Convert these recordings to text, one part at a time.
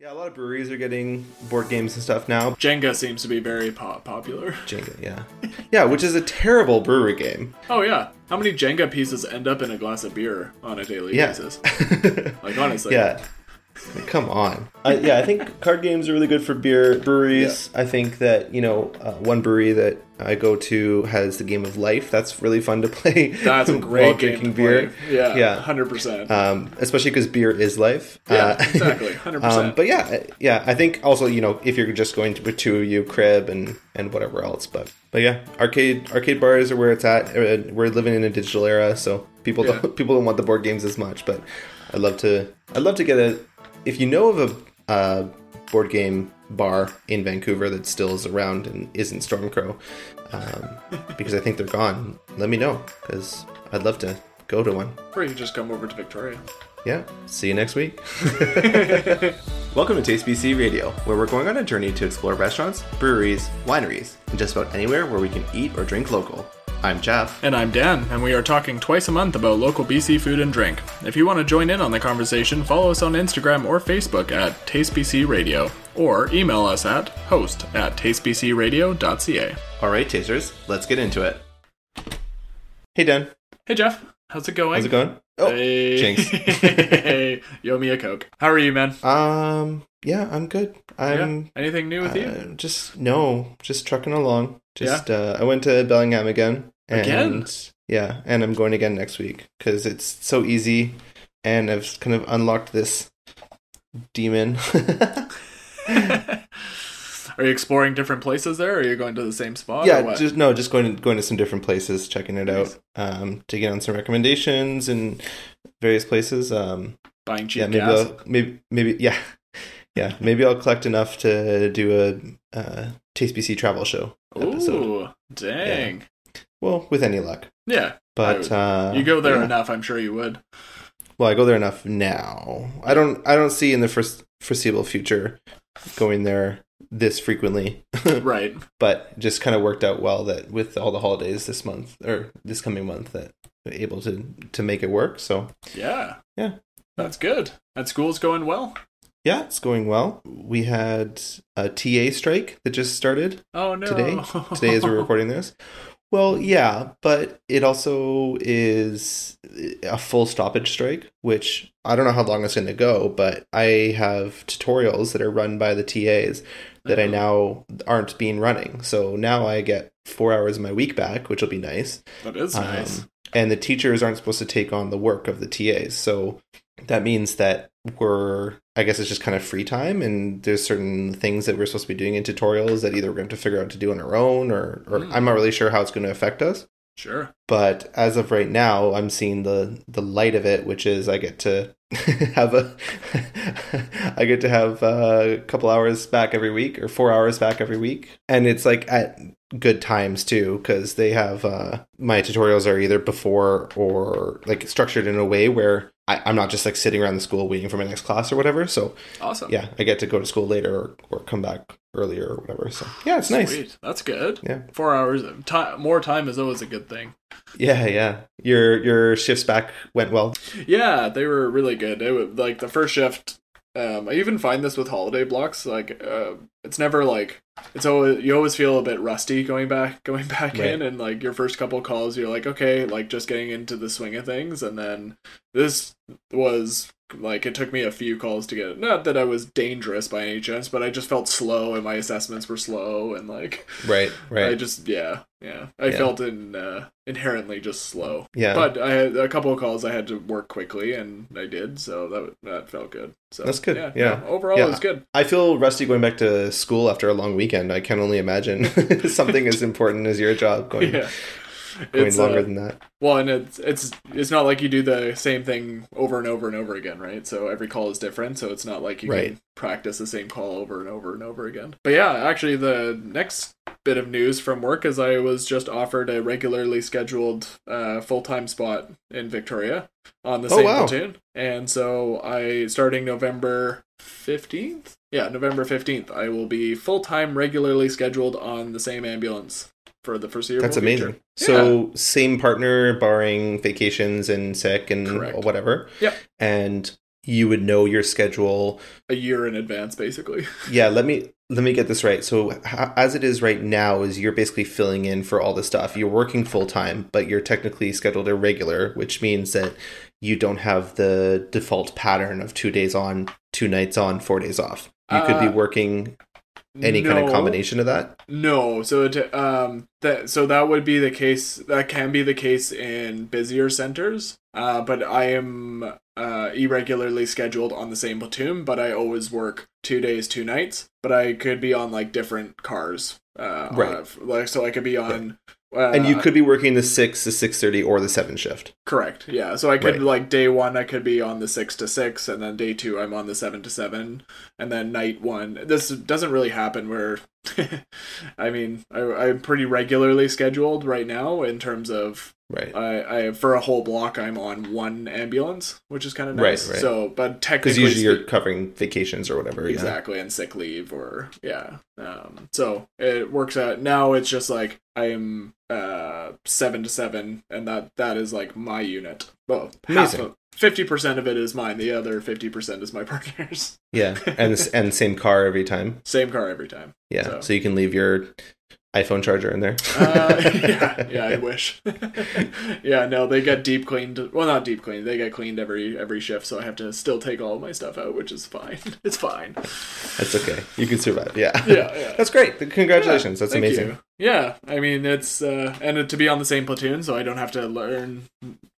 Yeah, a lot of breweries are getting board games and stuff now. Jenga seems to be very po- popular. Jenga, yeah. Yeah, which is a terrible brewery game. Oh yeah, how many Jenga pieces end up in a glass of beer on a daily Yeah. basis? Like honestly, yeah. Come on. I, yeah, I think card games are really good for beer breweries. I think that you know uh, one brewery that I go to has the game of life. That's really fun to play. that's a while great game drinking beer. Yeah, Yeah. hundred percent. Um, especially because beer is life. Yeah, Uh, exactly, hundred Um, percent. but yeah, yeah, I think also you know if you're just going to to you crib and and whatever else, but but yeah, arcade arcade bars are where it's at. Uh, We're living in a digital era, so people Yeah. don't people don't want the board games as much. But I'd love to I'd love to get a if you know of a uh, board game bar in Vancouver that still is around and isn't Stormcrow, um, because I think they're gone. Let me know because I'd love to go to one. Or you just come over to Victoria. Yeah. See you next week. Welcome to Taste BC Radio, where we're going on a journey to explore restaurants, breweries, wineries, and just about anywhere where we can eat or drink local. I'm Jeff. And I'm Dan, and we are talking twice a month about local BC food and drink. If you want to join in on the conversation, follow us on Instagram or Facebook at TasteBC Radio, or email us at host at tastebcradio.ca. All right, tasters, let's get into it. Hey, Dan. Hey Jeff, how's it going? How's it going? Oh, Hey. jinx. yo me a Coke. How are you, man? um, yeah, I'm good. I'm yeah. Anything new with you? uh, just no, just trucking along. Just uh, I went to Bellingham again. And, Again? Yeah, and I'm going again next week because it's so easy, and I've kind of unlocked this demon. are you exploring different places there, or are you going to the same spot? yeah, just no, just going to going to some different places, checking it Nice. out, um, to get on some recommendations and various places. Um, buying cheap yeah, maybe gas. I'll, maybe maybe yeah, yeah, maybe I'll collect enough to do a uh, Taste BC travel show episode. Ooh, dang. Well, with any luck, Yeah, but uh, you go there yeah. enough, I'm sure you would. Well, I go there enough now. I don't. I don't see in the first foreseeable future going there this frequently. Right. but just kind of worked out well that with all the holidays this month or this coming month that able to to make it work. So Yeah. Yeah. That's good. And school's going well. yeah, it's going well. We had a TA strike that just started Oh no. Today? today as we're recording this. Well, yeah, but it also is a full stoppage strike, which I don't know how long it's going to go, but I have tutorials that are run by the TAs that I Uh-huh. now aren't being running. So now I get four hours of my week back, which will be nice. That is nice. Um, and the teachers aren't supposed to take on the work of the TAs. So that means that we're, I guess it's just kind of free time. And there's certain things that we're supposed to be doing in tutorials that either we're going to figure out to do on our own or, or Hmm. I'm not really sure how it's going to affect us. sure. But as of right now, I'm seeing the, the light of it, which is I get to have a, I get to have a couple hours back every week or four hours back every week. And it's like at good times too because they have uh my tutorials are either before or like structured in a way where I, i'm not just like sitting around the school waiting for my next class or whatever so Awesome. yeah i get to go to school later or, or come back earlier or whatever so yeah it's nice That's good. Yeah. Four hours. of Time, more time is always a good thing. yeah yeah your your shifts back went well Yeah, they were really good. It was, like the first shift. Um, I even find this with holiday blocks. Like, uh, it's never like it's always you always feel a bit rusty going back going back Right. in, and like your first couple calls, you're like, okay, like just getting into the swing of things, and then this was like it took me a few calls to get. it. Not that I was dangerous by any chance, but I just felt slow, and my assessments were slow, and like right right. I just yeah yeah I Yeah. felt in uh, inherently just slow. yeah But I had a couple of calls I had to work quickly, and I did, so that that felt good. So That's good, Yeah, yeah. no, overall, Yeah. it was good. i feel rusty going back to school after a long weekend i can only imagine something as important as your job going it's longer uh, than that well, and it's it's it's not like you do the same thing over and over and over again, right? So every call is different, so it's not like you Right. can practice the same call over and over and over again. But yeah, actually, the next bit of news from work is I was just offered a regularly scheduled uh, full time spot in Victoria on the Oh, same wow. platoon, and so I starting November fifteenth. Yeah, November fifteenth, I will be full time regularly scheduled on the same ambulance for the foreseeable. That's amazing. future. So same partner, barring vacations and sick and Correct. whatever. Yep. And you would know your schedule a year in advance, basically. yeah let me let me get this right so as it is right now is you're basically filling in for all the stuff you're working full time but you're technically scheduled irregular which means that you don't have the default pattern of two days on two nights on four days off you could be Uh, working any kind of combination of that No, so it, um that so that would be the case. That can be the case in busier centers. Uh, but I am uh, irregularly scheduled on the same platoon, but I always work two days, two nights. But I could be on like different cars. Uh, Right. uh, like so, I could be on. Uh, and you could be working the 6 to 6.30 or the 7 shift correct, yeah. So I could Right. like day one, I could be on the six to six, and then day two, I'm on the seven to seven, and then night one. This doesn't really happen where I mean, I, I'm pretty regularly scheduled right now in terms of right I, I for a whole block I'm on one ambulance, which is kind of nice. right. So, but technically, because usually you're covering vacations or whatever yeah. exactly and sick leave or yeah. Um, so it works out. Now it's just like I am uh seven to seven, and that that is like my unit. Well, half Amazing. of fifty percent of it is mine. The other fifty percent is my partner's. yeah and and same car every time Same car every time. yeah So- so you can leave your iphone charger in there Uh, yeah, yeah, I wish. yeah, no, they get deep cleaned. Well, not deep cleaned. They get cleaned every every shift, so I have to still take all of my stuff out, which is fine. It's fine. That's okay. You can survive. Yeah. Yeah, yeah. That's great. Congratulations. Yeah, That's amazing. you. Yeah, I mean it's uh, and to be on the same platoon, so I don't have to learn.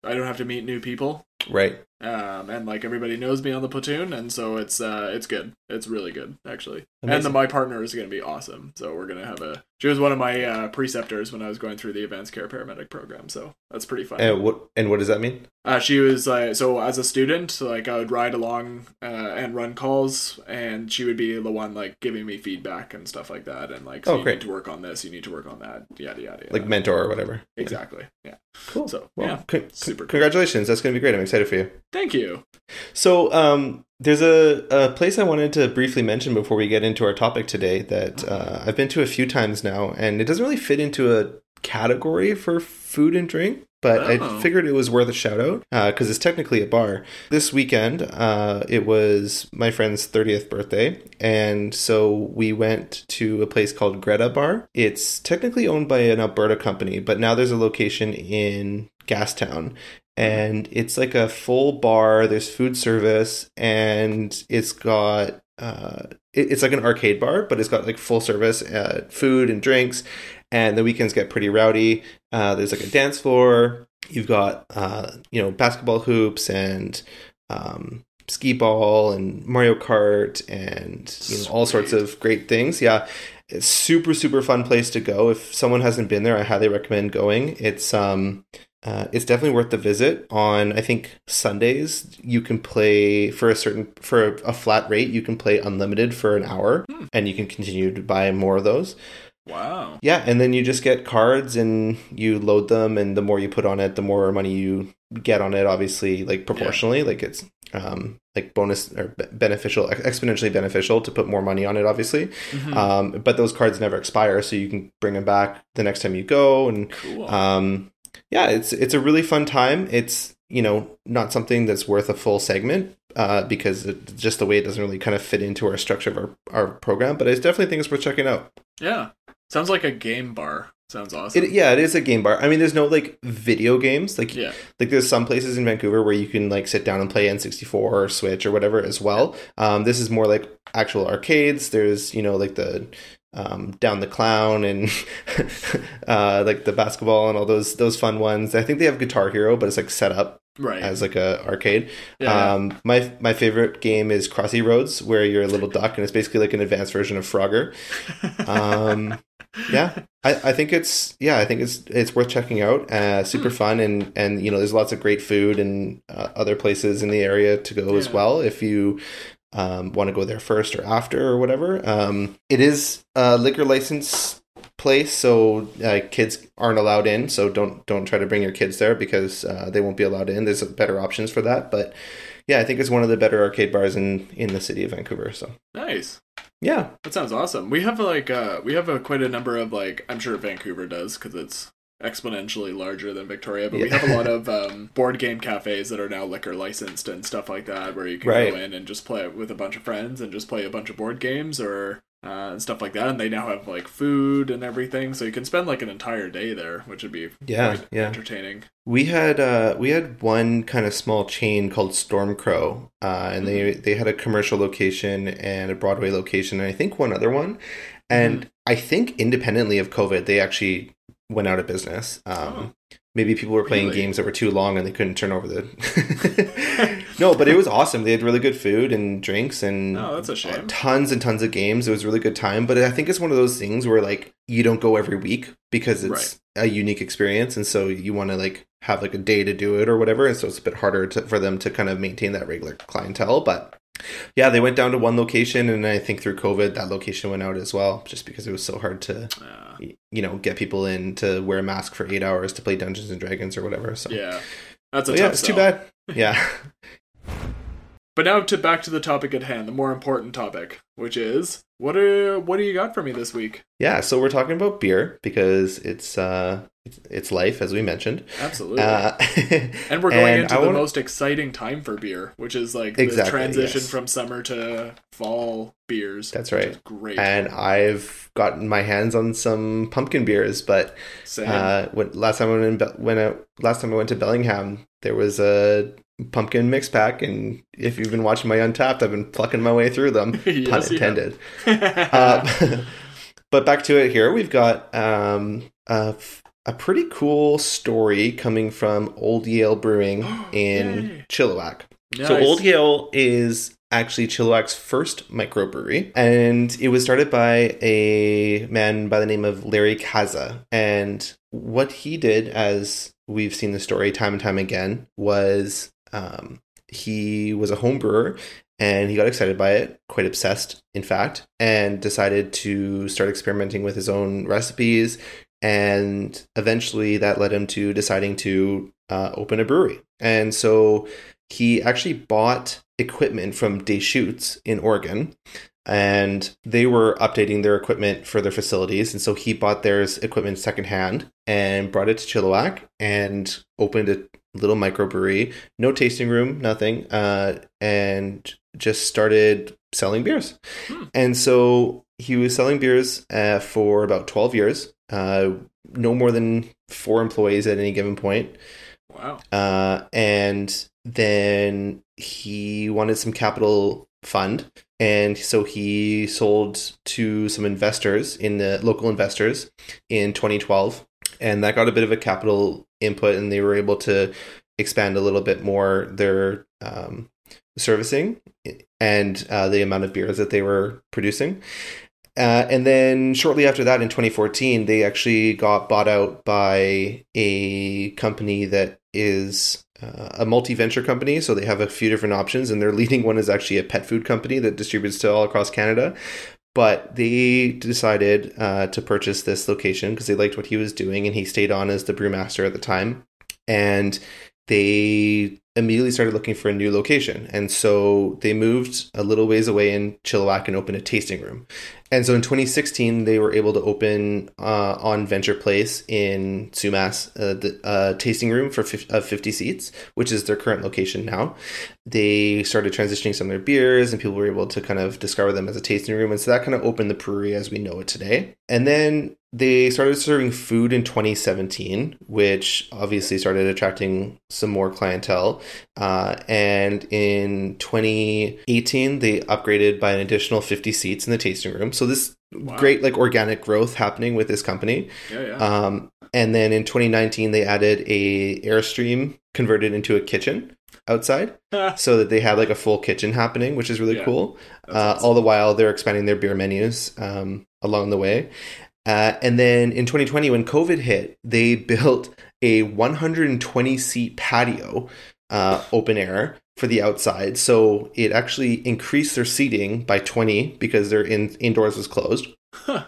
I don't have to meet new people. Right. Um, and like everybody knows me on the platoon, and so it's uh, it's good. It's really good actually. And Amazing. then my partner is going to be awesome. So we're gonna have a. She was one of my uh, preceptors when I was going through the advanced care paramedic program. So that's pretty fun. And what and what does that mean? Uh, she was like, so as a student, like I would ride along uh, and run calls, and she would be the one like giving me feedback and stuff like that, and like, so Oh, you great. need to work on this, you need to work on that, yada yada. yada. Like mentor or whatever. Exactly, yeah. Cool. So Well, yeah, con- super cool. congratulations. That's going to be great. I'm excited for you. thank you. So, um, there's a, a place I wanted to briefly mention before we get into our topic today that uh, I've been to a few times now, and it doesn't really fit into a category for food and drink. But Oh. I figured it was worth a shout out because it's technically a bar. This weekend, uh, it was my friend's 30th birthday. And so we went to a place called Greta Bar. It's technically owned by an Alberta company, but now there's a location in Gastown and it's like a full bar. There's food service, and it's got uh, it- it's like an arcade bar, but it's got like full service uh, food and drinks. And the weekends get pretty rowdy. Uh, there's like a dance floor. You've got uh, you know basketball hoops and um, skee ball and Mario Kart and you know all sorts of great things. Yeah. It's super super fun place to go. If someone hasn't been there, I highly recommend going. It's um uh, it's definitely worth the visit. On I think Sundays, you can play for a certain for a flat rate. You can play unlimited for an hour, Hmm. and you can continue to buy more of those. Wow. Yeah, and then you just get cards and you load them, and the more you put on it, the more money you get on it. Obviously, like proportionally, like it's um like bonus or beneficial, exponentially beneficial to put more money on it. Obviously, Mhm. um, but those cards never expire, so you can bring them back the next time you go, and cool. um, yeah, it's it's a really fun time. It's you know not something that's worth a full segment uh, because it, just the way it doesn't really kind of fit into our structure of our, our program. But I definitely think it's worth checking out. yeah. Sounds like a game bar. Sounds awesome. It, yeah, it is a game bar. I mean, there's no like video games. Like yeah. like there's some places in Vancouver where you can like sit down and play N64 or Switch or whatever as well. Um, this is more like actual arcades. There's you know like the um, down the clown and uh, like the basketball and all those those fun ones. I think they have Guitar Hero, but it's like set up Right. as like a arcade. yeah. Um, my my favorite game is Crossy Roads, where you're a little duck and it's basically like an advanced version of Frogger. Um, yeah, I, I think it's yeah, I think it's it's worth checking out. Uh, super fun and and you know there's lots of great food and uh, other places in the area to go as well if you um, want to go there first or after or whatever. Um, it is a liquor license place, so uh, kids aren't allowed in. So don't don't try to bring your kids there because uh, they won't be allowed in. There's better options for that, but yeah, I think it's one of the better arcade bars in in the city of Vancouver. So nice. yeah, That sounds awesome. We have like uh we have a quite a number of like I'm sure Vancouver does because it's exponentially larger than Victoria, but we have a lot of um, board game cafes that are now liquor licensed and stuff like that, where you can Right. go in and just play with a bunch of friends and just play a bunch of board games or uh, and stuff like that. And they now have like food and everything, so you can spend like an entire day there, which would be Yeah, yeah. entertaining. We had uh, we had one kind of small chain called Stormcrow, uh, and they they had a commercial location and a Broadway location, and I think one other one. And I think independently of COVID, they actually went out of business. Um, maybe people were playing Really? games that were too long and they couldn't turn over the. no, but it was awesome. They had really good food and drinks and Oh, that's a shame. tons and tons of games. It was a really good time. But I think it's one of those things where like you don't go every week because it's a unique experience, and so you want to like have like a day to do it or whatever. And so it's a bit harder to, for them to kind of maintain that regular clientele. But yeah, they went down to one location, and I think through COVID that location went out as well, just because it was so hard to Uh, you know get people in to wear a mask for eight hours to play Dungeons and Dragons or whatever. So yeah, that's a tough yeah, it's too bad. Yeah. But now to back to the topic at hand, the more important topic, which is what are what do you got for me this week? Yeah, so we're talking about beer because it's uh it's, life as we mentioned. Absolutely. Uh, and we're going and into I the wanna- most exciting time for beer, which is like the transition yes. from summer to fall beers. That's right. great. and I've gotten my hands on some pumpkin beers, but uh, when last time I went in, when I, last time I went to Bellingham, there was a pumpkin mix pack, and if you've been watching my Untapped, I've been plucking my way through them. Yes, pun intended. Uh, but back to it here, we've got um, a, f- a pretty cool story coming from Old Yale Brewing in Yay. Chilliwack. Nice. So Old Yale is actually Chilliwack's first microbrewery, and it was started by a man by the name of Larry Kaza. And what he did, as we've seen the story time and time again, was um, he was a home brewer and he got excited by it, quite obsessed, in fact, and decided to start experimenting with his own recipes. And eventually that led him to deciding to uh, open a brewery. And so he actually bought equipment from Deschutes in Oregon. And they were updating their equipment for their facilities. And so he bought theirs equipment secondhand and brought it to Chilliwack and opened a little microbrewery, no tasting room, nothing, uh, and just started selling beers. Hmm. And so he was selling beers uh, for about 12 years, uh, no more than four employees at any given point. wow. Uh, and then he wanted some capital fund. And so he sold to some investors in the local investors in 2012. And that got a bit of a capital input, and they were able to expand a little bit more their um, servicing and uh, the amount of beers that they were producing. Uh, and then shortly after that, in 2014, they actually got bought out by a company that is uh, a multi venture company. So they have a few different options, and their leading one is actually a pet food company that distributes to all across Canada. But they decided uh, to purchase this location because they liked what he was doing, and he stayed on as the brewmaster at the time. And they immediately started looking for a new location. And so they moved a little ways away in Chilliwack and opened a tasting room. And so in 2016, they were able to open uh, on Venture Place in Sumas uh, the uh, tasting room for of 50 seats, which is their current location now. They started transitioning some of their beers, and people were able to kind of discover them as a tasting room. And so that kind of opened the brewery as we know it today. And then they started serving food in 2017, which obviously started attracting some more clientele. Uh, and in 2018, they upgraded by an additional 50 seats in the tasting room. So this Wow. great like organic growth happening with this company. Yeah, yeah. Um, and then in 2019, they added a airstream converted into a kitchen outside, so that they had like a full kitchen happening, which is really Yeah. cool. Uh, awesome. All the while, they're expanding their beer menus um, along the way. Uh, and then in 2020, when COVID hit, they built a 120 seat patio, uh, open air for the outside. So it actually increased their seating by 20 because their in- indoors was closed. Huh.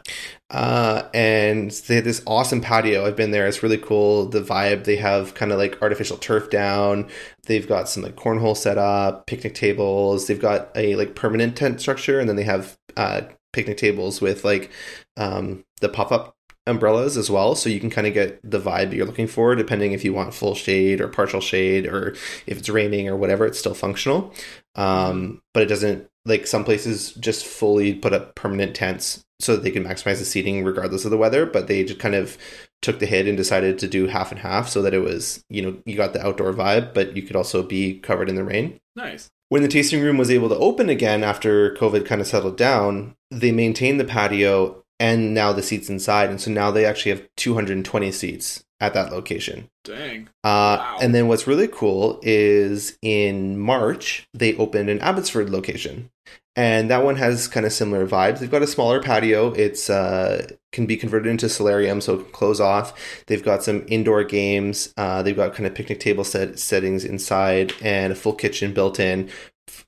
Uh, and they had this awesome patio. I've been there. It's really cool. The vibe they have kind of like artificial turf down. They've got some like cornhole set up, picnic tables. They've got a like permanent tent structure, and then they have uh, picnic tables with like um, the pop up umbrellas as well, so you can kind of get the vibe you're looking for, depending if you want full shade or partial shade, or if it's raining or whatever. It's still functional, um, but it doesn't like some places just fully put up permanent tents so that they can maximize the seating regardless of the weather. But they just kind of took the hit and decided to do half and half so that it was you know you got the outdoor vibe, but you could also be covered in the rain. Nice. When the tasting room was able to open again after COVID kind of settled down, they maintained the patio and now the seats inside. And so now they actually have 220 seats at that location. Dang. Uh, Wow. And then what's really cool is in March, they opened an Abbotsford location. And that one has kind of similar vibes. They've got a smaller patio. It's uh, can be converted into solarium, so it can close off. They've got some indoor games. Uh, they've got kind of picnic table set settings inside and a full kitchen built in,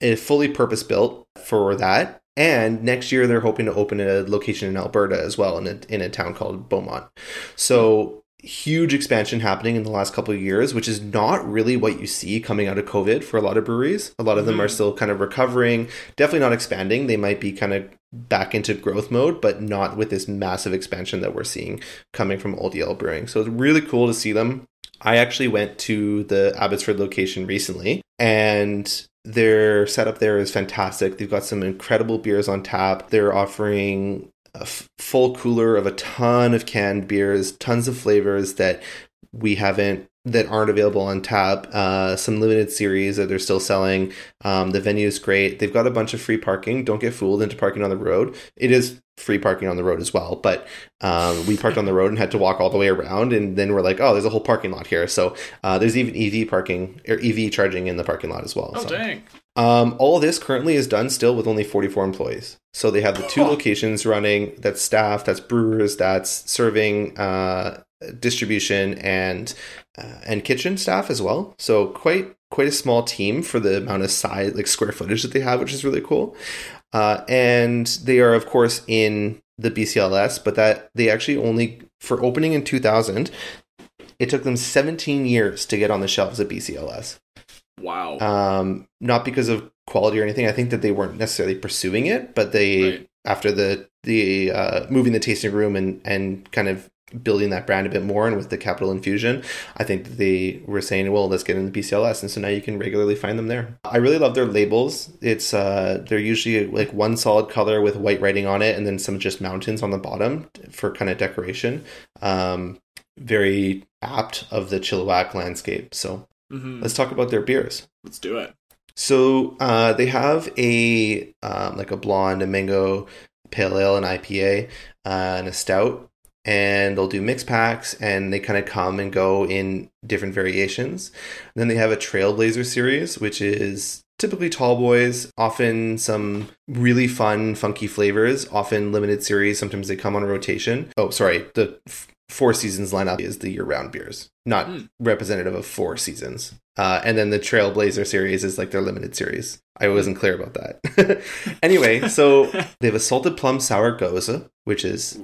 f- fully purpose built for that. And next year, they're hoping to open a location in Alberta as well, in a in a town called Beaumont. So huge expansion happening in the last couple of years, which is not really what you see coming out of COVID for a lot of breweries. A lot of them are Mhm. still kind of recovering, definitely not expanding. They might be kind of back into growth mode, but not with this massive expansion that we're seeing coming from Old Yale Brewing. So it's really cool to see them. I actually went to the Abbotsford location recently and their setup there is fantastic. They've got some incredible beers on tap. They're offering a f- full cooler of a ton of canned beers, tons of flavors that we haven't that aren't available on tap. Uh, some limited series that they're still selling. Um, the venue is great. They've got a bunch of free parking. Don't get fooled into parking on the road. It is free parking on the road as well, but um, we parked on the road and had to walk all the way around. And then we're like, oh, there's a whole parking lot here. So uh, there's even EV parking or EV charging in the parking lot as well. Oh, so. dang. Um, all of this currently is done still with only 44 employees. So they have the two locations running. That's staff, that's brewers, that's serving, uh, distribution, and uh, and kitchen staff as well. So quite quite a small team for the amount of size, like square footage that they have, which is really cool. Uh, and they are of course in the BCLS, but that they actually only for opening in 2000. It took them 17 years to get on the shelves at BCLS Wow. um, not because of quality or anything. I think that they weren't necessarily pursuing it, but they Right. after the the uh, moving the tasting room and and kind of building that brand a bit more and with the capital infusion i think they were saying well let's get in the bcls and so now you can regularly find them there. I really love their labels. It's uh they're usually like one solid color with white writing on it and then some just mountains on the bottom for kind of decoration. Um very apt of the chilliwack landscape. So hmm let's talk about their beers. Let's do it. so uh, they have a um, like a blonde, a mango pale ale, an IPA, uh, and a stout, and they'll do mix packs, and they kind of come and go in different variations. then they have a Trailblazer series, which is typically tall boys, often some really fun, funky flavors, often limited series. Sometimes they come on rotation. Oh, sorry, the f- Four Seasons lineup is the year-round beers, not Hmm. representative of Four Seasons. Uh, and then the Trailblazer series is like their limited series. I wasn't clear about that. anyway, so they have a salted plum sour gose, which is.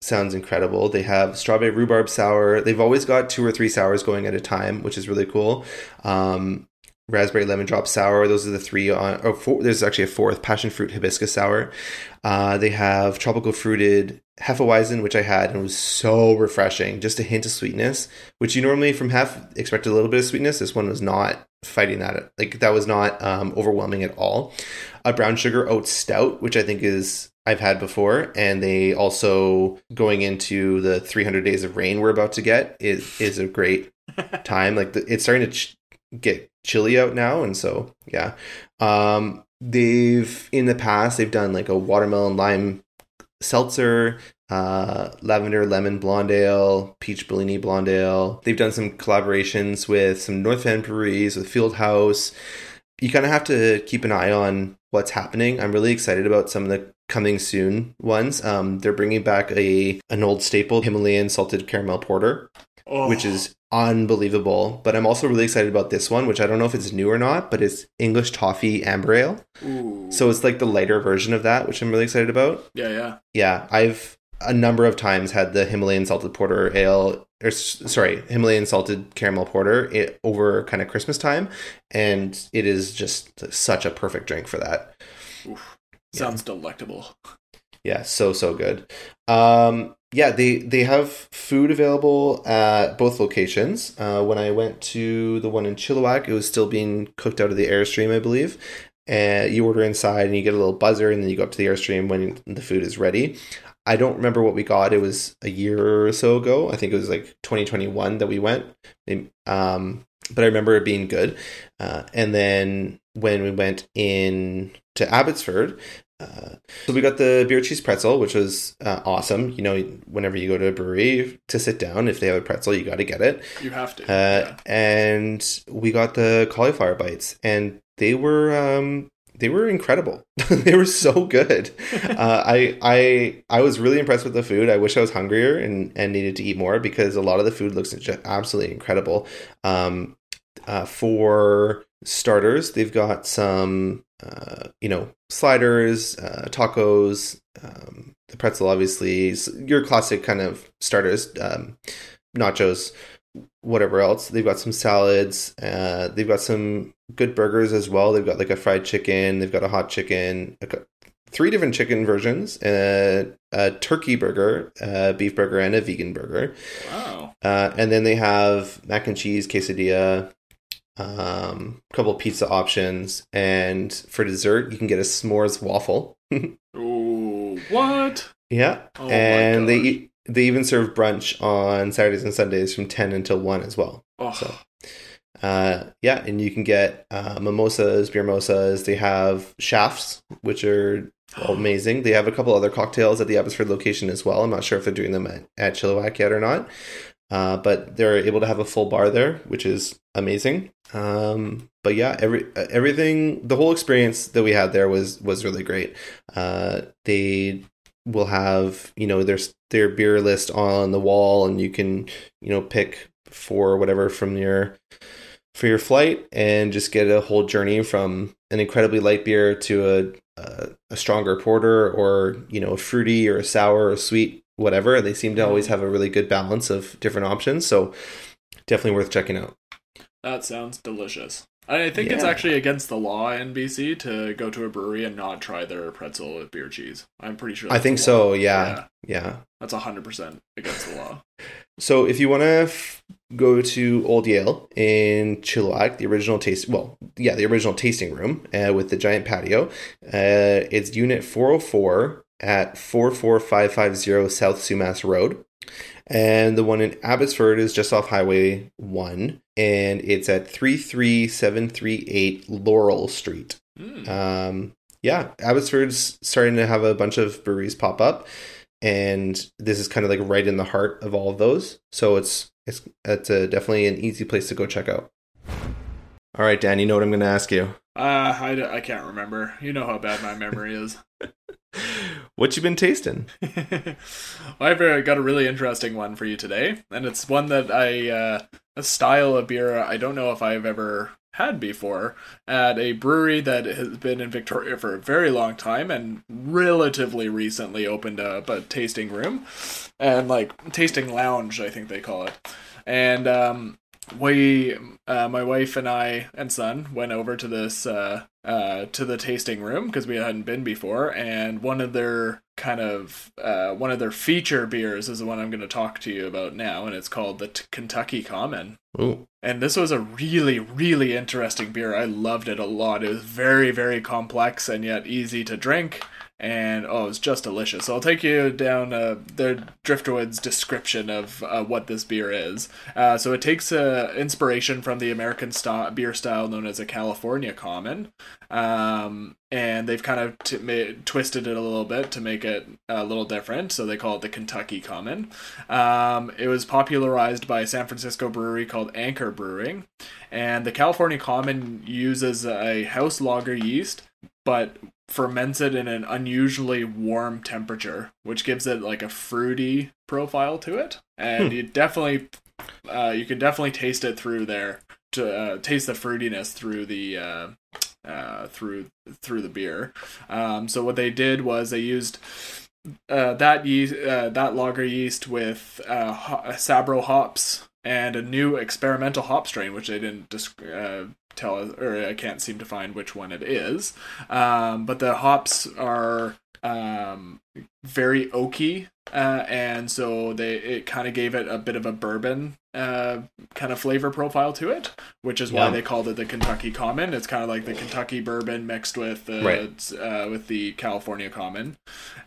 Sounds incredible. They have strawberry rhubarb sour. They've always got two or three sours going at a time, which is really cool. Um, raspberry lemon drop sour. Those are the three on. Or four, there's actually a fourth passion fruit hibiscus sour. Uh, they have tropical fruited hefeweizen, which I had and was so refreshing. Just a hint of sweetness, which you normally from hef expect a little bit of sweetness. This one was not fighting that. Like that was not um, overwhelming at all. A brown sugar oat stout, which I think is I've had before, and they also going into the 300 days of rain we're about to get is is a great time. Like the, it's starting to ch- get chilly out now, and so yeah. Um, they've in the past they've done like a watermelon lime seltzer, uh, lavender lemon blonde ale, peach bellini blonde ale. They've done some collaborations with some North End breweries with Fieldhouse. You kind of have to keep an eye on what's happening. I'm really excited about some of the coming soon ones. Um, they're bringing back a an old staple Himalayan salted caramel porter Oh. which is unbelievable. But I'm also really excited about this one, which I don't know if it's new or not, but it's English Toffee Amber Ale. Ooh. So it's like the lighter version of that, which I'm really excited about. yeah, yeah. Yeah, I've a number of times had the Himalayan salted porter ale, or sorry, Himalayan salted caramel porter it, over kind of Christmas time, and it is just such a perfect drink for that. Oof. Sounds delectable. Yeah, so so good. Um, yeah, they they have food available at both locations. Uh, when I went to the one in Chilliwack, it was still being cooked out of the airstream, I believe. And you order inside, and you get a little buzzer, and then you go up to the airstream when the food is ready. I don't remember what we got. It was a year or so ago. I think it was like 2021 that we went. Um, but I remember it being good. Uh, and then when we went in to Abbotsford, uh, so we got the beer cheese pretzel, which was uh, awesome. You know, whenever you go to a brewery to sit down, if they have a pretzel, you got to get it. You have to. Uh, yeah. And we got the cauliflower bites, and they were um, they were incredible. they were so good. Uh, I I I was really impressed with the food. I wish I was hungrier and and needed to eat more because a lot of the food looks absolutely incredible. Um, uh, for starters, they've got some uh, you know sliders, uh, tacos, um, the pretzel, obviously your classic kind of starters, um, nachos, whatever else. They've got some salads. Uh, they've got some good burgers as well. They've got like a fried chicken. They've got a hot chicken. Three different chicken versions: uh, a turkey burger, a beef burger, and a vegan burger. Wow! Uh, and then they have mac and cheese quesadilla, um, a couple of pizza options, and for dessert, you can get a s'mores waffle. Ooh, what? Yeah, Oh and my they. They even serve brunch on Saturdays and Sundays from ten until one as well. Oh, So, uh, yeah, and you can get uh, mimosas, beer mimosas. They have shafts, which are amazing. They have a couple other cocktails at the Abbotsford location as well. I'm not sure if they're doing them at, at Chilliwack yet or not, uh, but they're able to have a full bar there, which is amazing. Um, but yeah, every everything, the whole experience that we had there was was really great. Uh, they will have you know their their beer list on the wall, and you can you know pick for whatever from your for your flight and just get a whole journey from an incredibly light beer to a, a a stronger porter or you know a fruity or a sour or sweet whatever. They seem to always have a really good balance of different options. So definitely worth checking out. That sounds delicious. I think it's actually against the law in BC to go to a brewery and not try their pretzel with beer cheese. I'm pretty sure. i think so law. yeah yeah That's hundred percent against the law. So if you want to f- go to Old Yale in Chilliwack, the original taste, well, yeah, the original tasting room uh, with the giant patio, uh, it's Unit 404 at 44550 South Sumas Road. And the one in Abbotsford is just off Highway 1, and it's at 33738 Laurel Street. Hmm. Um, yeah, Abbotsford's starting to have a bunch of breweries pop up, and this is kind of like right in the heart of all of those. So it's it's it's a, definitely an easy place to go check out. All right, Dan, you know what I'm going to ask you. Uh, I, I can't remember. You know how bad my memory is. What you been tasting? well, I've uh, got a really interesting one for you today, and it's one that I uh, a style of beer I don't know if I've ever had before at a brewery that has been in Victoria for a very long time and relatively recently opened up a tasting room and like tasting lounge, I think they call it, and um, we uh, my wife and I and son went over to this uh, uh, to the tasting room because we hadn't been before, and one of their kind of uh, one of their feature beers is the one I'm going to talk to you about now, and it's called the T- Kentucky Common. Ooh, And this was a really, really interesting beer. I loved it a lot. It was very, very complex and yet easy to drink. And oh, it's just delicious. So I'll take you down uh, the Driftwood's description of uh, what this beer is. Uh, so it takes uh, inspiration from the American style, beer style known as a California Common. Um, and they've kind of t- twisted it a little bit to make it a little different. So they call it the Kentucky Common. Um, it was popularized by a San Francisco brewery called Anchor Brewing, and the California Common uses a house lager yeast, but ferments it in an unusually warm temperature, which gives it like a fruity profile to it, and Hmm. you definitely, uh, you can definitely taste it through there. To uh, taste the fruitiness through the uh, uh, through through the beer. Um, so what they did was they used uh, that yeast, uh, that lager yeast with uh, ho- Sabro hops and a new experimental hop strain, which they didn't desc- uh, tell us, or I can't seem to find which one it is. Um, but the hops are um, very oaky, uh, and so they it kind of gave it a bit of a bourbon uh, kind of flavor profile to it, which is why Yeah. they called it the Kentucky Common. It's kind of like the Kentucky bourbon mixed with the Right. uh, with the California Common,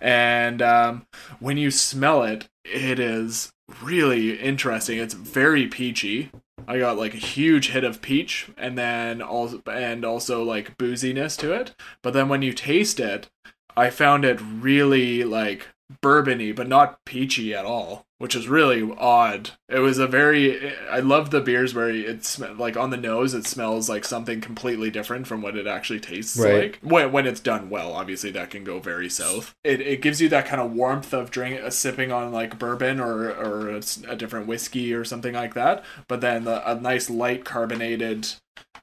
and um, when you smell it, it is really interesting. It's very peachy. I got like a huge hit of peach, and then also and also like booziness to it. But then when you taste it, I found it really like bourbony, but not peachy at all, which is really odd. It was a very I love the beers where it's like on the nose it smells like something completely different from what it actually tastes Right. like. When when it's done well, obviously that can go very south. It it gives you that kind of warmth of drink uh, sipping on like bourbon or or a, a different whiskey or something like that, but then the, a nice light carbonated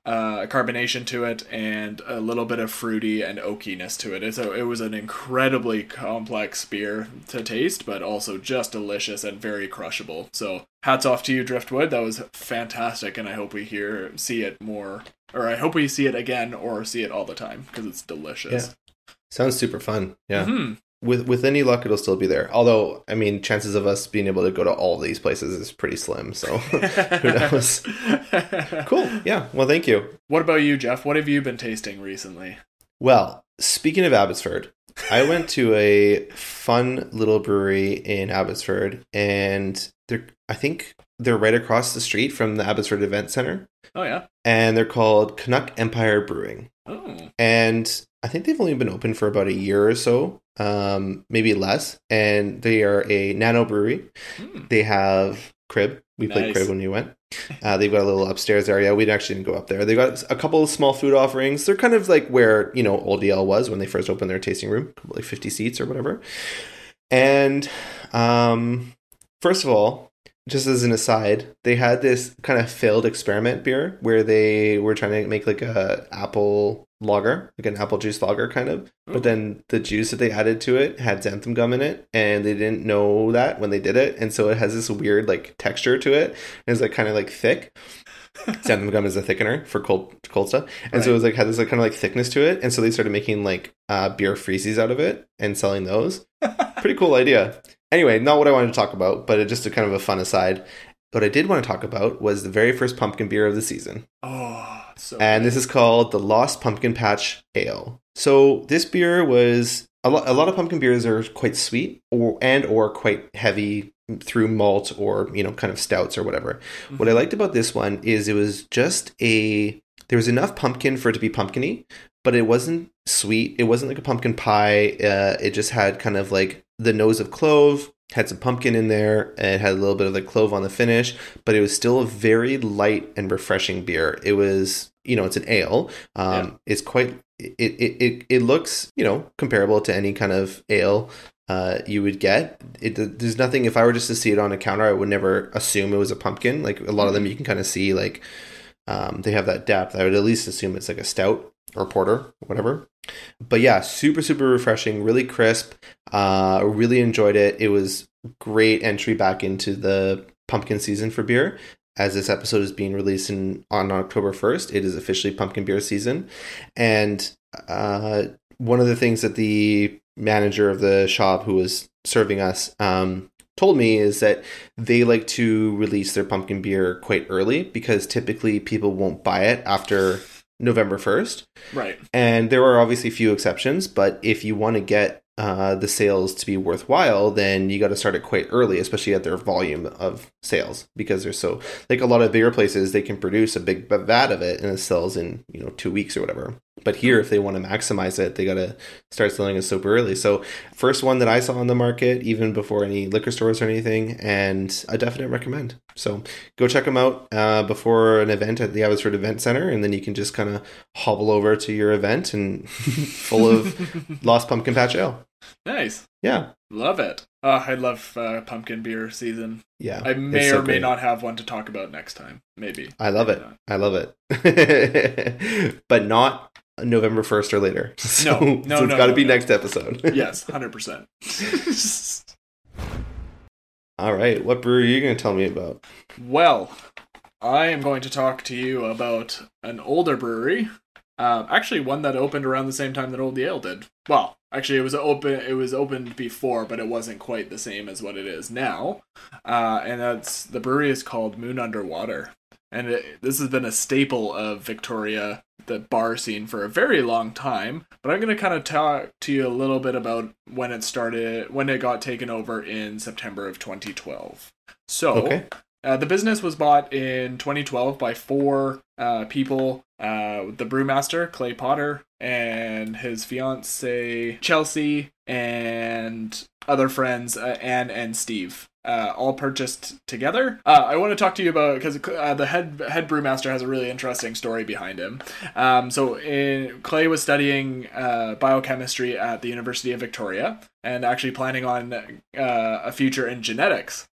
uh, carbonation to it and a little bit of fruity and oakiness to it. So it was an incredibly complex beer to taste, but also just delicious and very crushable. So hats off to you, Driftwood. That was fantastic, and I hope we hear see it more, or I hope we see it again or see it all the time because it's delicious. Sounds super fun. Yeah. Mhm. With with any luck, it'll still be there. Although, I mean, chances of us being able to go to all these places is pretty slim. So, who knows? cool. Yeah. Well, thank you. What about you, Jeff? What have you been tasting recently? Well, speaking of Abbotsford, I went to a fun little brewery in Abbotsford, and they're I think they're right across the street from the Abbotsford Event Center, Oh yeah. and they're called Canuck Empire Brewing. Oh. and I think they've only been open for about a year or so, um, maybe less. And they are a nano brewery. Hmm. They have crib. We played crib when we went. Uh, they've got a little upstairs area. We actually didn't go up there. They got a couple of small food offerings. They're kind of like where you know Old Yale was when they first opened their tasting room, like fifty seats or whatever. And um, first of all, just as an aside, they had this kind of failed experiment beer where they were trying to make like a apple lager, like an apple juice lager kind of. Ooh. But then the juice that they added to it had xanthan gum in it, and they didn't know that when they did it, and so it has this weird like texture to it. And It's like kind of like thick. xanthan gum is a thickener for cold cold stuff, and so it was like had this like kind of like thickness to it, and so they started making like uh, beer freezies out of it and selling those. Pretty cool idea. Anyway, not what I wanted to talk about, but it just a kind of a fun aside. What I did want to talk about was the very first pumpkin beer of the season. Oh, so And this is called the Lost Pumpkin Patch Ale. So this beer was a, lo- a lot of pumpkin beers are quite sweet or and or quite heavy through malt or you know kind of stouts or whatever. What I liked about this one is it was just a there was enough pumpkin for it to be pumpkiny, but it wasn't sweet. It wasn't like a pumpkin pie. Uh, it just had kind of like the nose of clove, had some pumpkin in there, and it had a little bit of the clove on the finish, but it was still a very light and refreshing beer. It was, you know, it's an ale. Um, Yeah. It's quite. It, it it it looks, you know, comparable to any kind of ale uh, you would get. It, there's nothing. If I were just to see it on a counter, I would never assume it was a pumpkin. Like a lot of them, you can kind of see like um, they have that depth. I would at least assume it's like a stout or porter, whatever. But yeah, super super refreshing, really crisp. Uh, really enjoyed it. It was great entry back into the pumpkin season for beer. As this episode is being released in, on October 1st, it is officially pumpkin beer season. And uh, one of the things that the manager of the shop who was serving us um, told me is that they like to release their pumpkin beer quite early because typically people won't buy it after November 1st. right. And there are obviously a few exceptions, but if you want to get uh, the sales to be worthwhile, then you got to start it quite early, especially at their volume of sales, because they're so like a lot of bigger places they can produce a big vat of it and it sells in you know two weeks or whatever. But here, if they want to maximize it, they got to start selling it super early. So, first one that I saw on the market, even before any liquor stores or anything, and a definite recommend. So, go check them out uh, before an event at the Abbotsford Event Center, and then you can just kind of hobble over to your event and full of Lost Pumpkin Patch Ale. nice. Yeah, Love it. Uh, I love uh, pumpkin beer season. yeah. I may it's or so may great. not have one to talk about next time. Maybe. I love it. Yeah. I love it. but not November 1st or later. So, No, no, so it's no, got to no, be no. next episode. yes, hundred percent. All right. What brewery are you going to tell me about? Well, I am going to talk to you about an older brewery. Um, actually, one that opened around the same time that Old Yale did. Well, actually, it was open. It was opened before, but it wasn't quite the same as what it is now. Uh, and that's the brewery is called Moon Under Water, and it, this has been a staple of Victoria, the bar scene, for a very long time. But I'm going to kind of talk to you a little bit about when it started, when it got taken over in September of 2012. So, Okay. uh, the business was bought in 2012 by four uh, people uh, the brewmaster, Clay Potter, and his fiance, Chelsea, and other friends, uh, Anne and Steve. Uh, all purchased together. Uh, I want to talk to you about because uh, the head head brewmaster has a really interesting story behind him. Um, so in, Clay was studying uh, biochemistry at the University of Victoria and actually planning on uh, a future in genetics.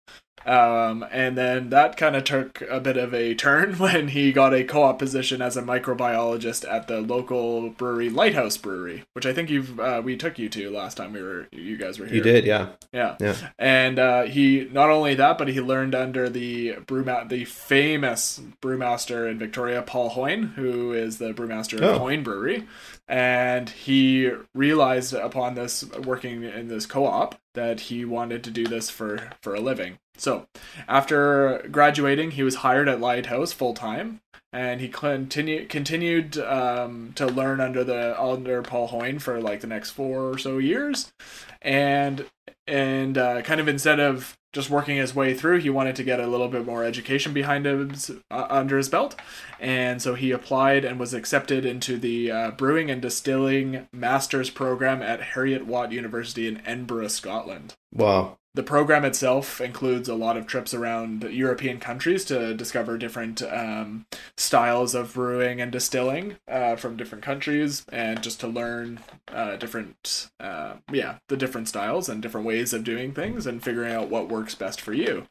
Um, and then that kind of took a bit of a turn when he got a co-op position as a microbiologist at the local brewery Lighthouse Brewery, which I think you've uh, we took you to last time we were you guys were here. You did, yeah. Yeah. Yeah. And uh, he not only that, but he learned under the brewma- the famous brewmaster in Victoria, Paul Hoyne, who is the brewmaster of Oh. Hoyne Brewery. And he realized upon this working in this co-op that he wanted to do this for for a living. So, after graduating, he was hired at Lighthouse full time, and he continue, continued um, to learn under the under Paul Hoyne for like the next four or so years, and and uh, kind of instead of just working his way through, he wanted to get a little bit more education behind his uh, under his belt, and so he applied and was accepted into the uh, brewing and distilling master's program at Heriot-Watt University in Edinburgh, Scotland. Wow. The program itself includes a lot of trips around European countries to discover different um, styles of brewing and distilling uh, from different countries, and just to learn uh, different, uh, yeah, the different styles and different ways of doing things, and figuring out what works best for you.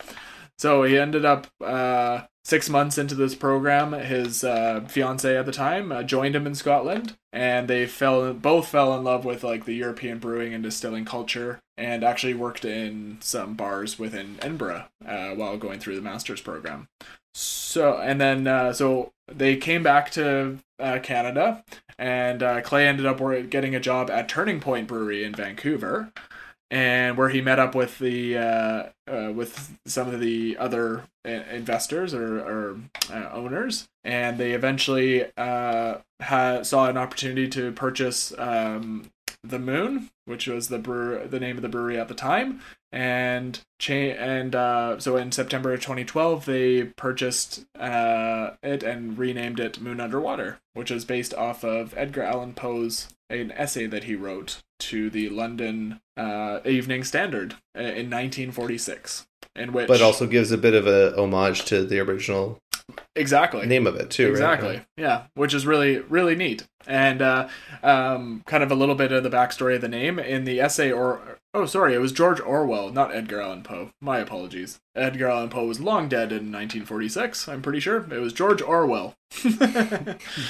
So he ended up uh, six months into this program. His uh, fiance at the time uh, joined him in Scotland, and they fell both fell in love with like the European brewing and distilling culture, and actually worked in some bars within Edinburgh uh, while going through the master's program. So and then uh, so they came back to uh, Canada, and uh, Clay ended up getting a job at Turning Point Brewery in Vancouver and where he met up with the uh, uh, with some of the other investors or, or owners, and they eventually uh, had, saw an opportunity to purchase um, the Moon, which was the brewer, the name of the brewery at the time, and cha- and uh, so in September of 2012 they purchased uh, it and renamed it Moon Under Water, which is based off of Edgar Allan Poe's an essay that he wrote to the London uh, Evening Standard uh, in 1946, in which But also gives a bit of a homage to the original exactly name of it too, exactly right? yeah which is really really neat and uh, um, kind of a little bit of the backstory of the name in the essay or oh sorry it was george orwell not edgar allan poe my apologies edgar allan poe was long dead in 1946 i'm pretty sure it was george orwell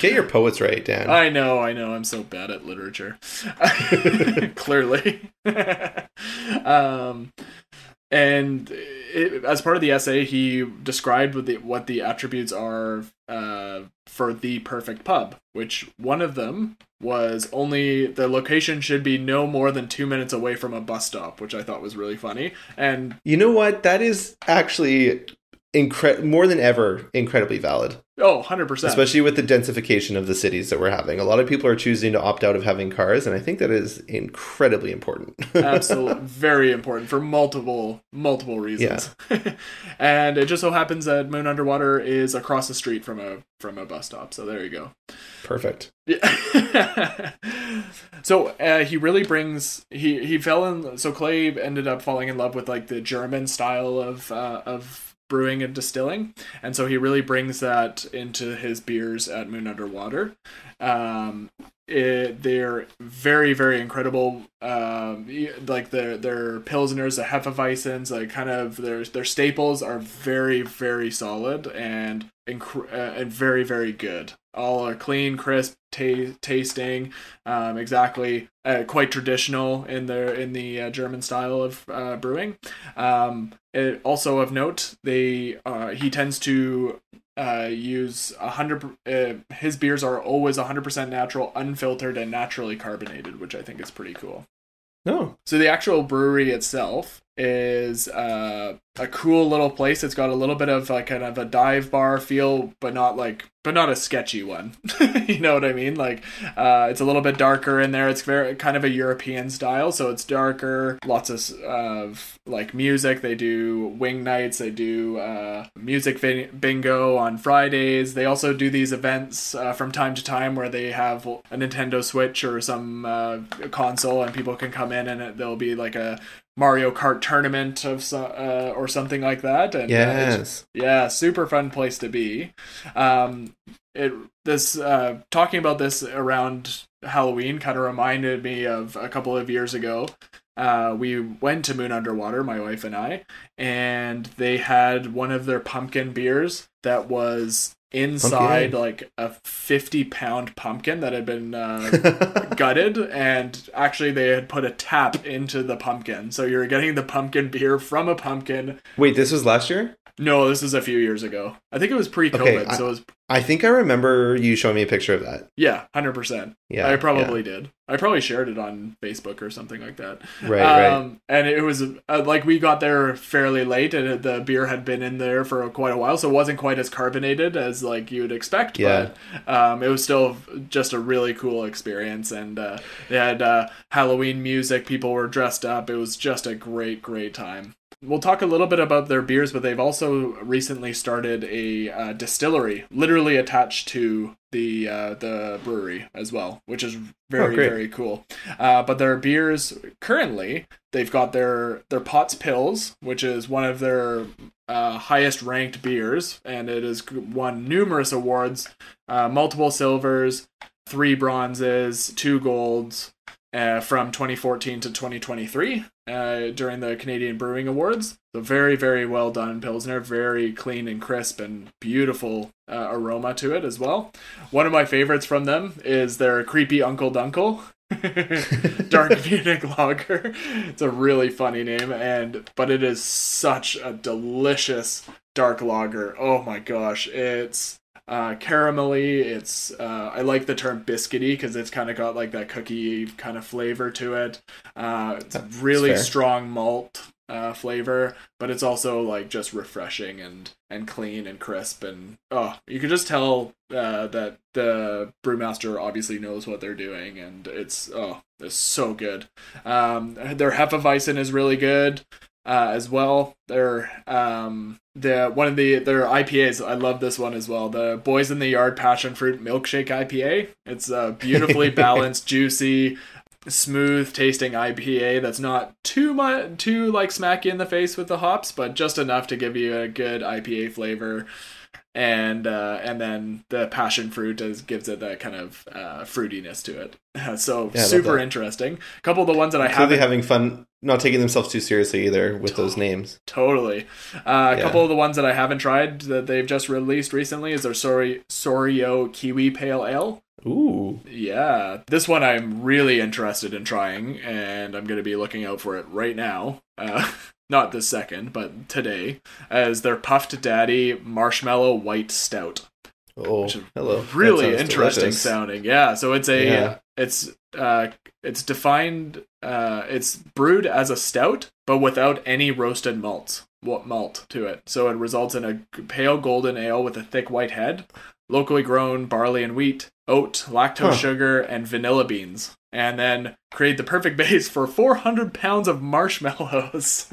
Get your poets right, Dan. I know, I know. I'm so bad at literature. Clearly. um, and it, as part of the essay, he described what the, what the attributes are uh, for the perfect pub, which one of them was only the location should be no more than two minutes away from a bus stop, which I thought was really funny. And you know what? That is actually incre- more than ever incredibly valid. Oh, 100%. especially with the densification of the cities that we're having. A lot of people are choosing to opt out of having cars, and I think that is incredibly important. absolutely very important for multiple multiple reasons and it just so happens that moon under water is across the street from a from a bus stop so there you go Perfect. yeah so uh, he really brings he he fell in so clay ended up falling in love with like the german style of uh, of brewing and distilling. And so he really brings that into his beers at moon under water. Um it, they're very very incredible. Um like their their pilsners the hefeweizens like kind of their their staples are very very solid and uh, and very very good all are clean crisp ta- tasting um exactly uh, quite traditional in their in the uh, german style of uh, brewing um it, also of note they uh he tends to uh, use a hundred. Uh, his beers are always hundred percent natural, unfiltered, and naturally carbonated, which I think is pretty cool. No. So the actual brewery itself is uh, a cool little place. It's got a little bit of like kind of a dive bar feel, but not like but not a sketchy one. you know what I mean? Like uh, it's a little bit darker in there. It's very kind of a European style, so it's darker. Lots of uh, like music. They do wing nights. They do uh, music bingo on Fridays. They also do these events uh, from time to time where they have a Nintendo Switch or some uh, console, and people can come in and it, there'll be like a Mario Kart tournament of uh, or something like that. And, yes, uh, yeah, super fun place to be. Um, it this uh, talking about this around Halloween kind of reminded me of a couple of years ago. Uh, we went to Moon Under Water, my wife and I, and they had one of their pumpkin beers that was inside like a 50 pound pumpkin that had been uh, gutted and actually they had put a tap into the pumpkin so you're getting the pumpkin beer from a pumpkin wait this was last year no, this is a few years ago. I think it was pre-COVID, okay, I, so it was. I think I remember you showing me a picture of that. Yeah, hundred percent. Yeah, I probably yeah. did. I probably shared it on Facebook or something like that. Right, um, right. And it was uh, like we got there fairly late, and the beer had been in there for quite a while, so it wasn't quite as carbonated as like you would expect. Yeah. But um, it was still just a really cool experience, and uh, they had uh, Halloween music. People were dressed up. It was just a great, great time we'll talk a little bit about their beers, but they've also recently started a uh, distillery, literally attached to the uh, the brewery as well, which is very oh, very cool. Uh, but their beers currently, they've got their their Potts Pils, which is one of their uh, highest ranked beers, and it has won numerous awards, uh, multiple silvers, three bronzes, two golds. Uh, from 2014 to 2023 uh, during the Canadian Brewing Awards. So very, very well done Pilsner. Very clean and crisp and beautiful uh, aroma to it as well. One of my favorites from them is their Creepy Uncle Dunkle. Dark Munich Lager. It's a really funny name, and but it is such a delicious dark lager. Oh my gosh, it's uh, caramelly. It's uh, I like the term biscuity because it's kind of got like that cookie kind of flavor to it. Uh, it's That's really fair. strong malt uh, flavor, but it's also like just refreshing and and clean and crisp and oh, you can just tell uh, that the brewmaster obviously knows what they're doing and it's oh, it's so good. Um, their Hefeweizen is really good uh, as well. They're um, the one of the their IPAs. I love this one as well. The Boys in the Yard Passion Fruit Milkshake IPA. It's a beautifully balanced, juicy, smooth tasting IPA that's not too much too like smacky in the face with the hops, but just enough to give you a good IPA flavor and uh, and then the passion fruit is, gives it that kind of uh, fruitiness to it. so yeah, super interesting. A couple of the ones that I have having fun, not taking themselves too seriously either with to- those names. Totally. Uh, a couple of the ones that I haven't tried that they've just released recently is their Sori Sorio Kiwi Pale Ale. Ooh. Yeah. This one I'm really interested in trying, and I'm going to be looking out for it right now. Uh, not this second, but today, as their Puffed Daddy Marshmallow White Stout. Oh, hello! Really interesting delicious. sounding. Yeah, so it's a yeah. it's uh it's defined uh it's brewed as a stout, but without any roasted malts what malt to it. So it results in a pale golden ale with a thick white head, locally grown barley and wheat, oat, lactose huh. sugar, and vanilla beans and then create the perfect base for 400 pounds of marshmallows.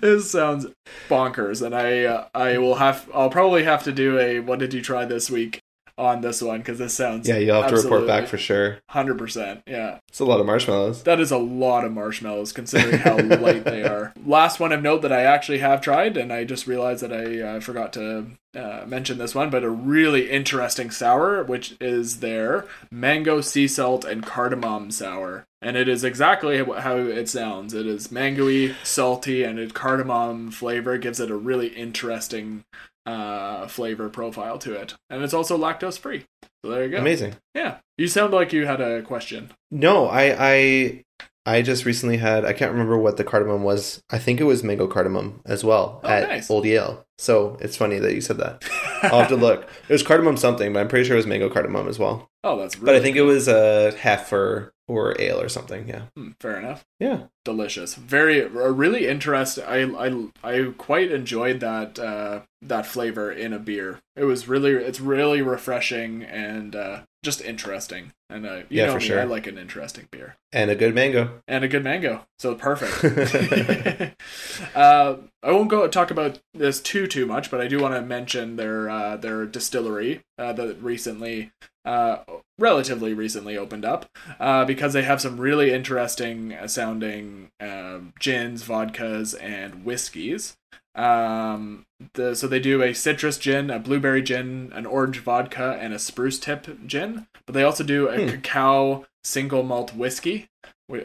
this sounds bonkers, and I uh, I will have I'll probably have to do a what did you try this week on this one because this sounds yeah you'll have to report back for sure. 100% yeah. It's a lot of marshmallows. That is a lot of marshmallows considering how light they are. Last one of note that i actually have tried and i just realized that i uh, forgot to uh, mention this one but a really interesting sour which is their mango sea salt and cardamom sour. And it is exactly how it sounds. It is mangoey salty and a cardamom flavor gives it a really interesting uh, flavor profile to it, and it's also lactose free. So there you go. Amazing. Yeah, you sound like you had a question. No, I I I just recently had I can't remember what the cardamom was. I think it was mango cardamom as well Oh, at nice. Old Yale. So it's funny that you said that. I'll have to look. It was cardamom something, but I'm pretty sure it was mango cardamom as well. oh, that's really But I think it was a heifer or ale or something. Yeah. Hmm, fair enough. Yeah. delicious very really interesting I, I i quite enjoyed that uh that flavor in a beer it was really it's really refreshing and uh just interesting and uh you Yeah, know me, sure. i like an interesting beer And a good mango. and a good mango so perfect uh i won't go talk about this too too much but i do want to mention their uh their distillery uh that recently uh relatively recently opened up uh, because they have some really interesting uh, sounding um, gins, vodkas, and whiskeys. Um, the, so they do a citrus gin, a blueberry gin, an orange vodka, and a spruce tip gin. But they also do a Hmm. cacao single malt whiskey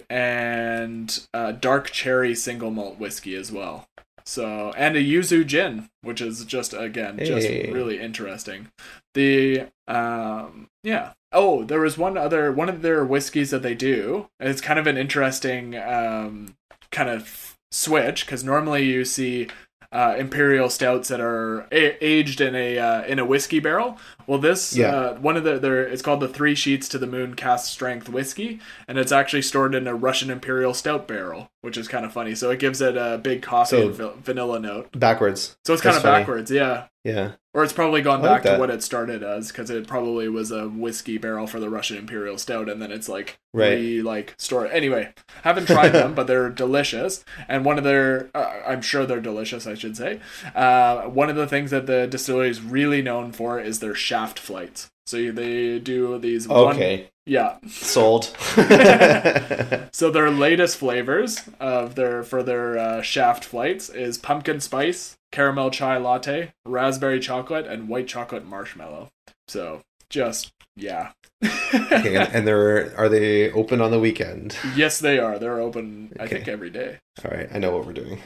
and a dark cherry single malt whiskey as well. So and a yuzu gin, which is just again just really interesting. The um yeah. Oh, there was one other one of their whiskeys that they do. It's kind of an interesting um kind of switch because normally you see uh, imperial stouts that are a- aged in a uh, in a whiskey barrel. Well, this Yeah. uh, one of the there it's called the Three Sheets to the Moon Cast Strength Whiskey, and it's actually stored in a Russian imperial stout barrel, which is kind of funny. So it gives it a big coffee So- and va- vanilla note. Backwards. So it's kind of backwards, yeah. Yeah. Or it's probably gone I like back to what it started as because it probably was a whiskey barrel for the Russian Imperial Stout, and then it's like Right. re like store. Anyway, haven't tried them, but they're delicious. And one of their, uh, I'm sure they're delicious. I should say. Uh, one of the things that the distillery is really known for is their shaft flights. So they do these. one- Okay. yeah. Sold. So their latest flavors of their for their uh, shaft flights is pumpkin spice, caramel chai latte, raspberry chocolate, and white chocolate marshmallow. So just yeah. okay, and, and they're are they open on the weekend? yes, they are. They're open. I Okay. think every day. All right, I know what we're doing.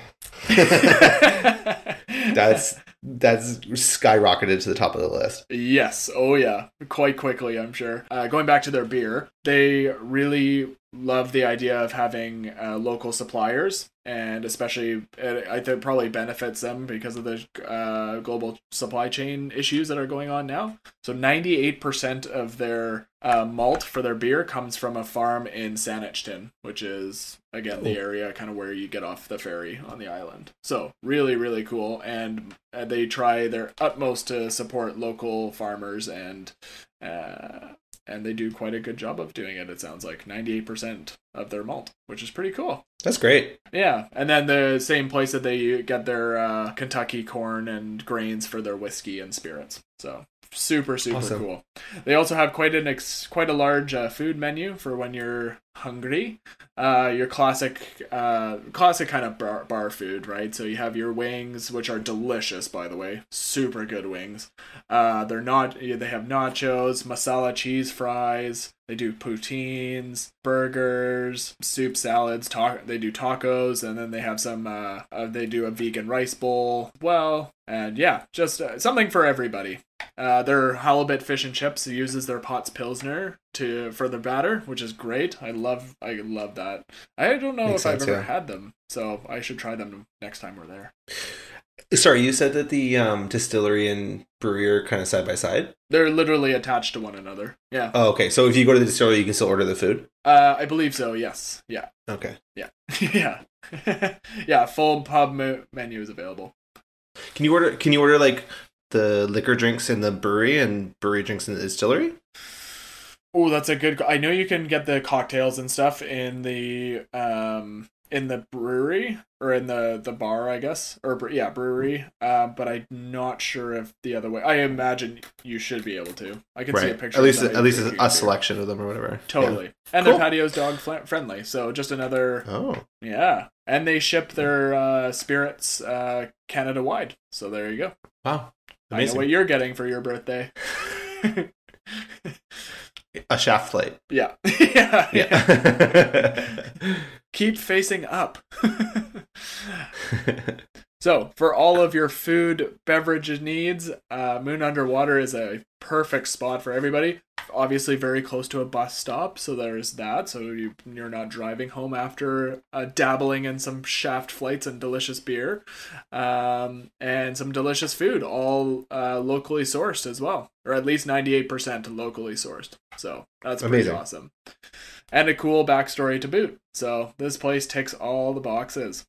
that's that's skyrocketed to the top of the list. Yes. Oh, yeah. Quite quickly, I'm sure. Uh, going back to their beer, they really love the idea of having uh, local suppliers, and especially, I think, it probably benefits them because of the uh, global supply chain issues that are going on now. So, 98% of their uh, malt for their beer comes from a farm in Saanich, which is again the area kind of where you get off the ferry on the island. So really, really cool, and uh, they try their utmost to support local farmers and. Uh, and they do quite a good job of doing it. It sounds like 98% of their malt, which is pretty cool. That's great. Yeah, and then the same place that they get their uh, Kentucky corn and grains for their whiskey and spirits. So super super Awesome. cool. They also have quite an ex- quite a large uh, food menu for when you're hungry. Uh, your classic uh, classic kind of bar, bar food, right? So you have your wings, which are delicious, by the way, super good wings. Uh, they're not. They have nachos, masala cheese fries. They do poutines, burgers, soup salads. Ta- they do tacos, and then they have some. Uh, uh, they do a vegan rice bowl. Well, and yeah, just uh, something for everybody. Uh, their halibut fish and chips uses their Potts Pilsner to for the batter, which is great. I love I love that. I don't know Makes if I've ever yeah. had them, so I should try them next time we're there. Sorry, you said that the um, distillery and brewery are kind of side by side. They're literally attached to one another. Yeah. Oh, okay. So if you go to the distillery, you can still order the food. Uh, I believe so. Yes. Yeah. Okay. Yeah. yeah. yeah. Full pub menu is available. Can you order? Can you order like the liquor drinks in the brewery and brewery drinks in the distillery? Oh, that's a good. I know you can get the cocktails and stuff in the um in the brewery or in the the bar, I guess, or yeah, brewery. Um, but I'm not sure if the other way. I imagine you should be able to. I can see a picture. At least, at least a beer. selection of them or whatever. Totally, and Cool. their patio's dog fl- friendly. So just another Oh, yeah. And they ship their uh, spirits uh, Canada wide. So there you go. wow! I know what you're getting for your birthday. A shaft plate. yeah. yeah. Yeah. Keep facing up. so, for all of your food, beverage needs, uh, Moon Under Water is a perfect spot for everybody. Obviously very close to a bus stop, so there's that. So you, you're not driving home after uh, dabbling in some shaft flights and delicious beer, um, and some delicious food, all uh, locally sourced as well, or at least 98% locally sourced. So that's pretty Amazing. awesome. And a cool backstory to boot. So this place ticks all the boxes.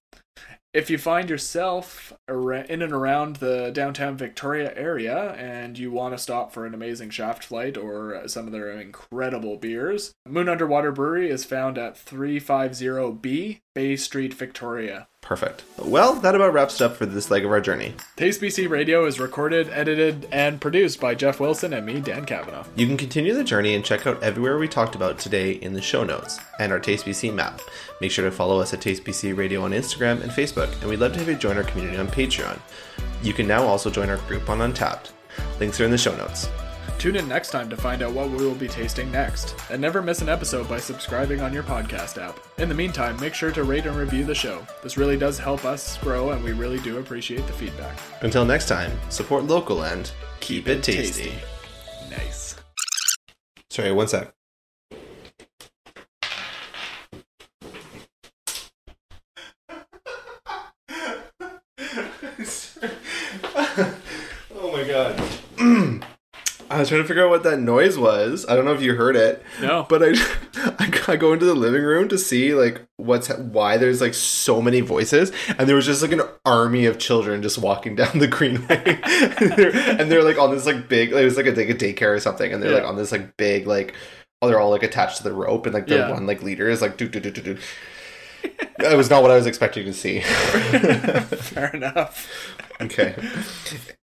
If you find yourself in and around the downtown Victoria area and you want to stop for an amazing shaft flight or some of their incredible beers, Moon Under Water Brewery is found at 350B Bay Street, Victoria. Perfect. Well, that about wraps it up for this leg of our journey. Taste BC Radio is recorded, edited, and produced by Jeff Wilson and me, Dan Kavanaugh. You can continue the journey and check out everywhere we talked about today in the show notes and our Taste BC map. Make sure to follow us at Taste BC Radio on Instagram and Facebook, and we'd love to have you join our community on Patreon. You can now also join our group on Untappd. Links are in the show notes. Tune in next time to find out what we will be tasting next. And never miss an episode by subscribing on your podcast app. In the meantime, make sure to rate and review the show. This really does help us grow, and we really do appreciate the feedback. Until next time, support local and keep it tasty. Nice. Sorry, one sec. oh my god. I was trying to figure out what that noise was. I don't know if you heard it, No. but I, I, I go into the living room to see like what's why there's like so many voices, and there was just like an army of children just walking down the greenway, and, they're, and they're like on this like big, it was like a, like a daycare or something, and they're like on this like big like, oh they're all like attached to the rope, and like the Yeah. one like leader is like do do do do do. That was not what I was expecting to see. Fair enough. okay.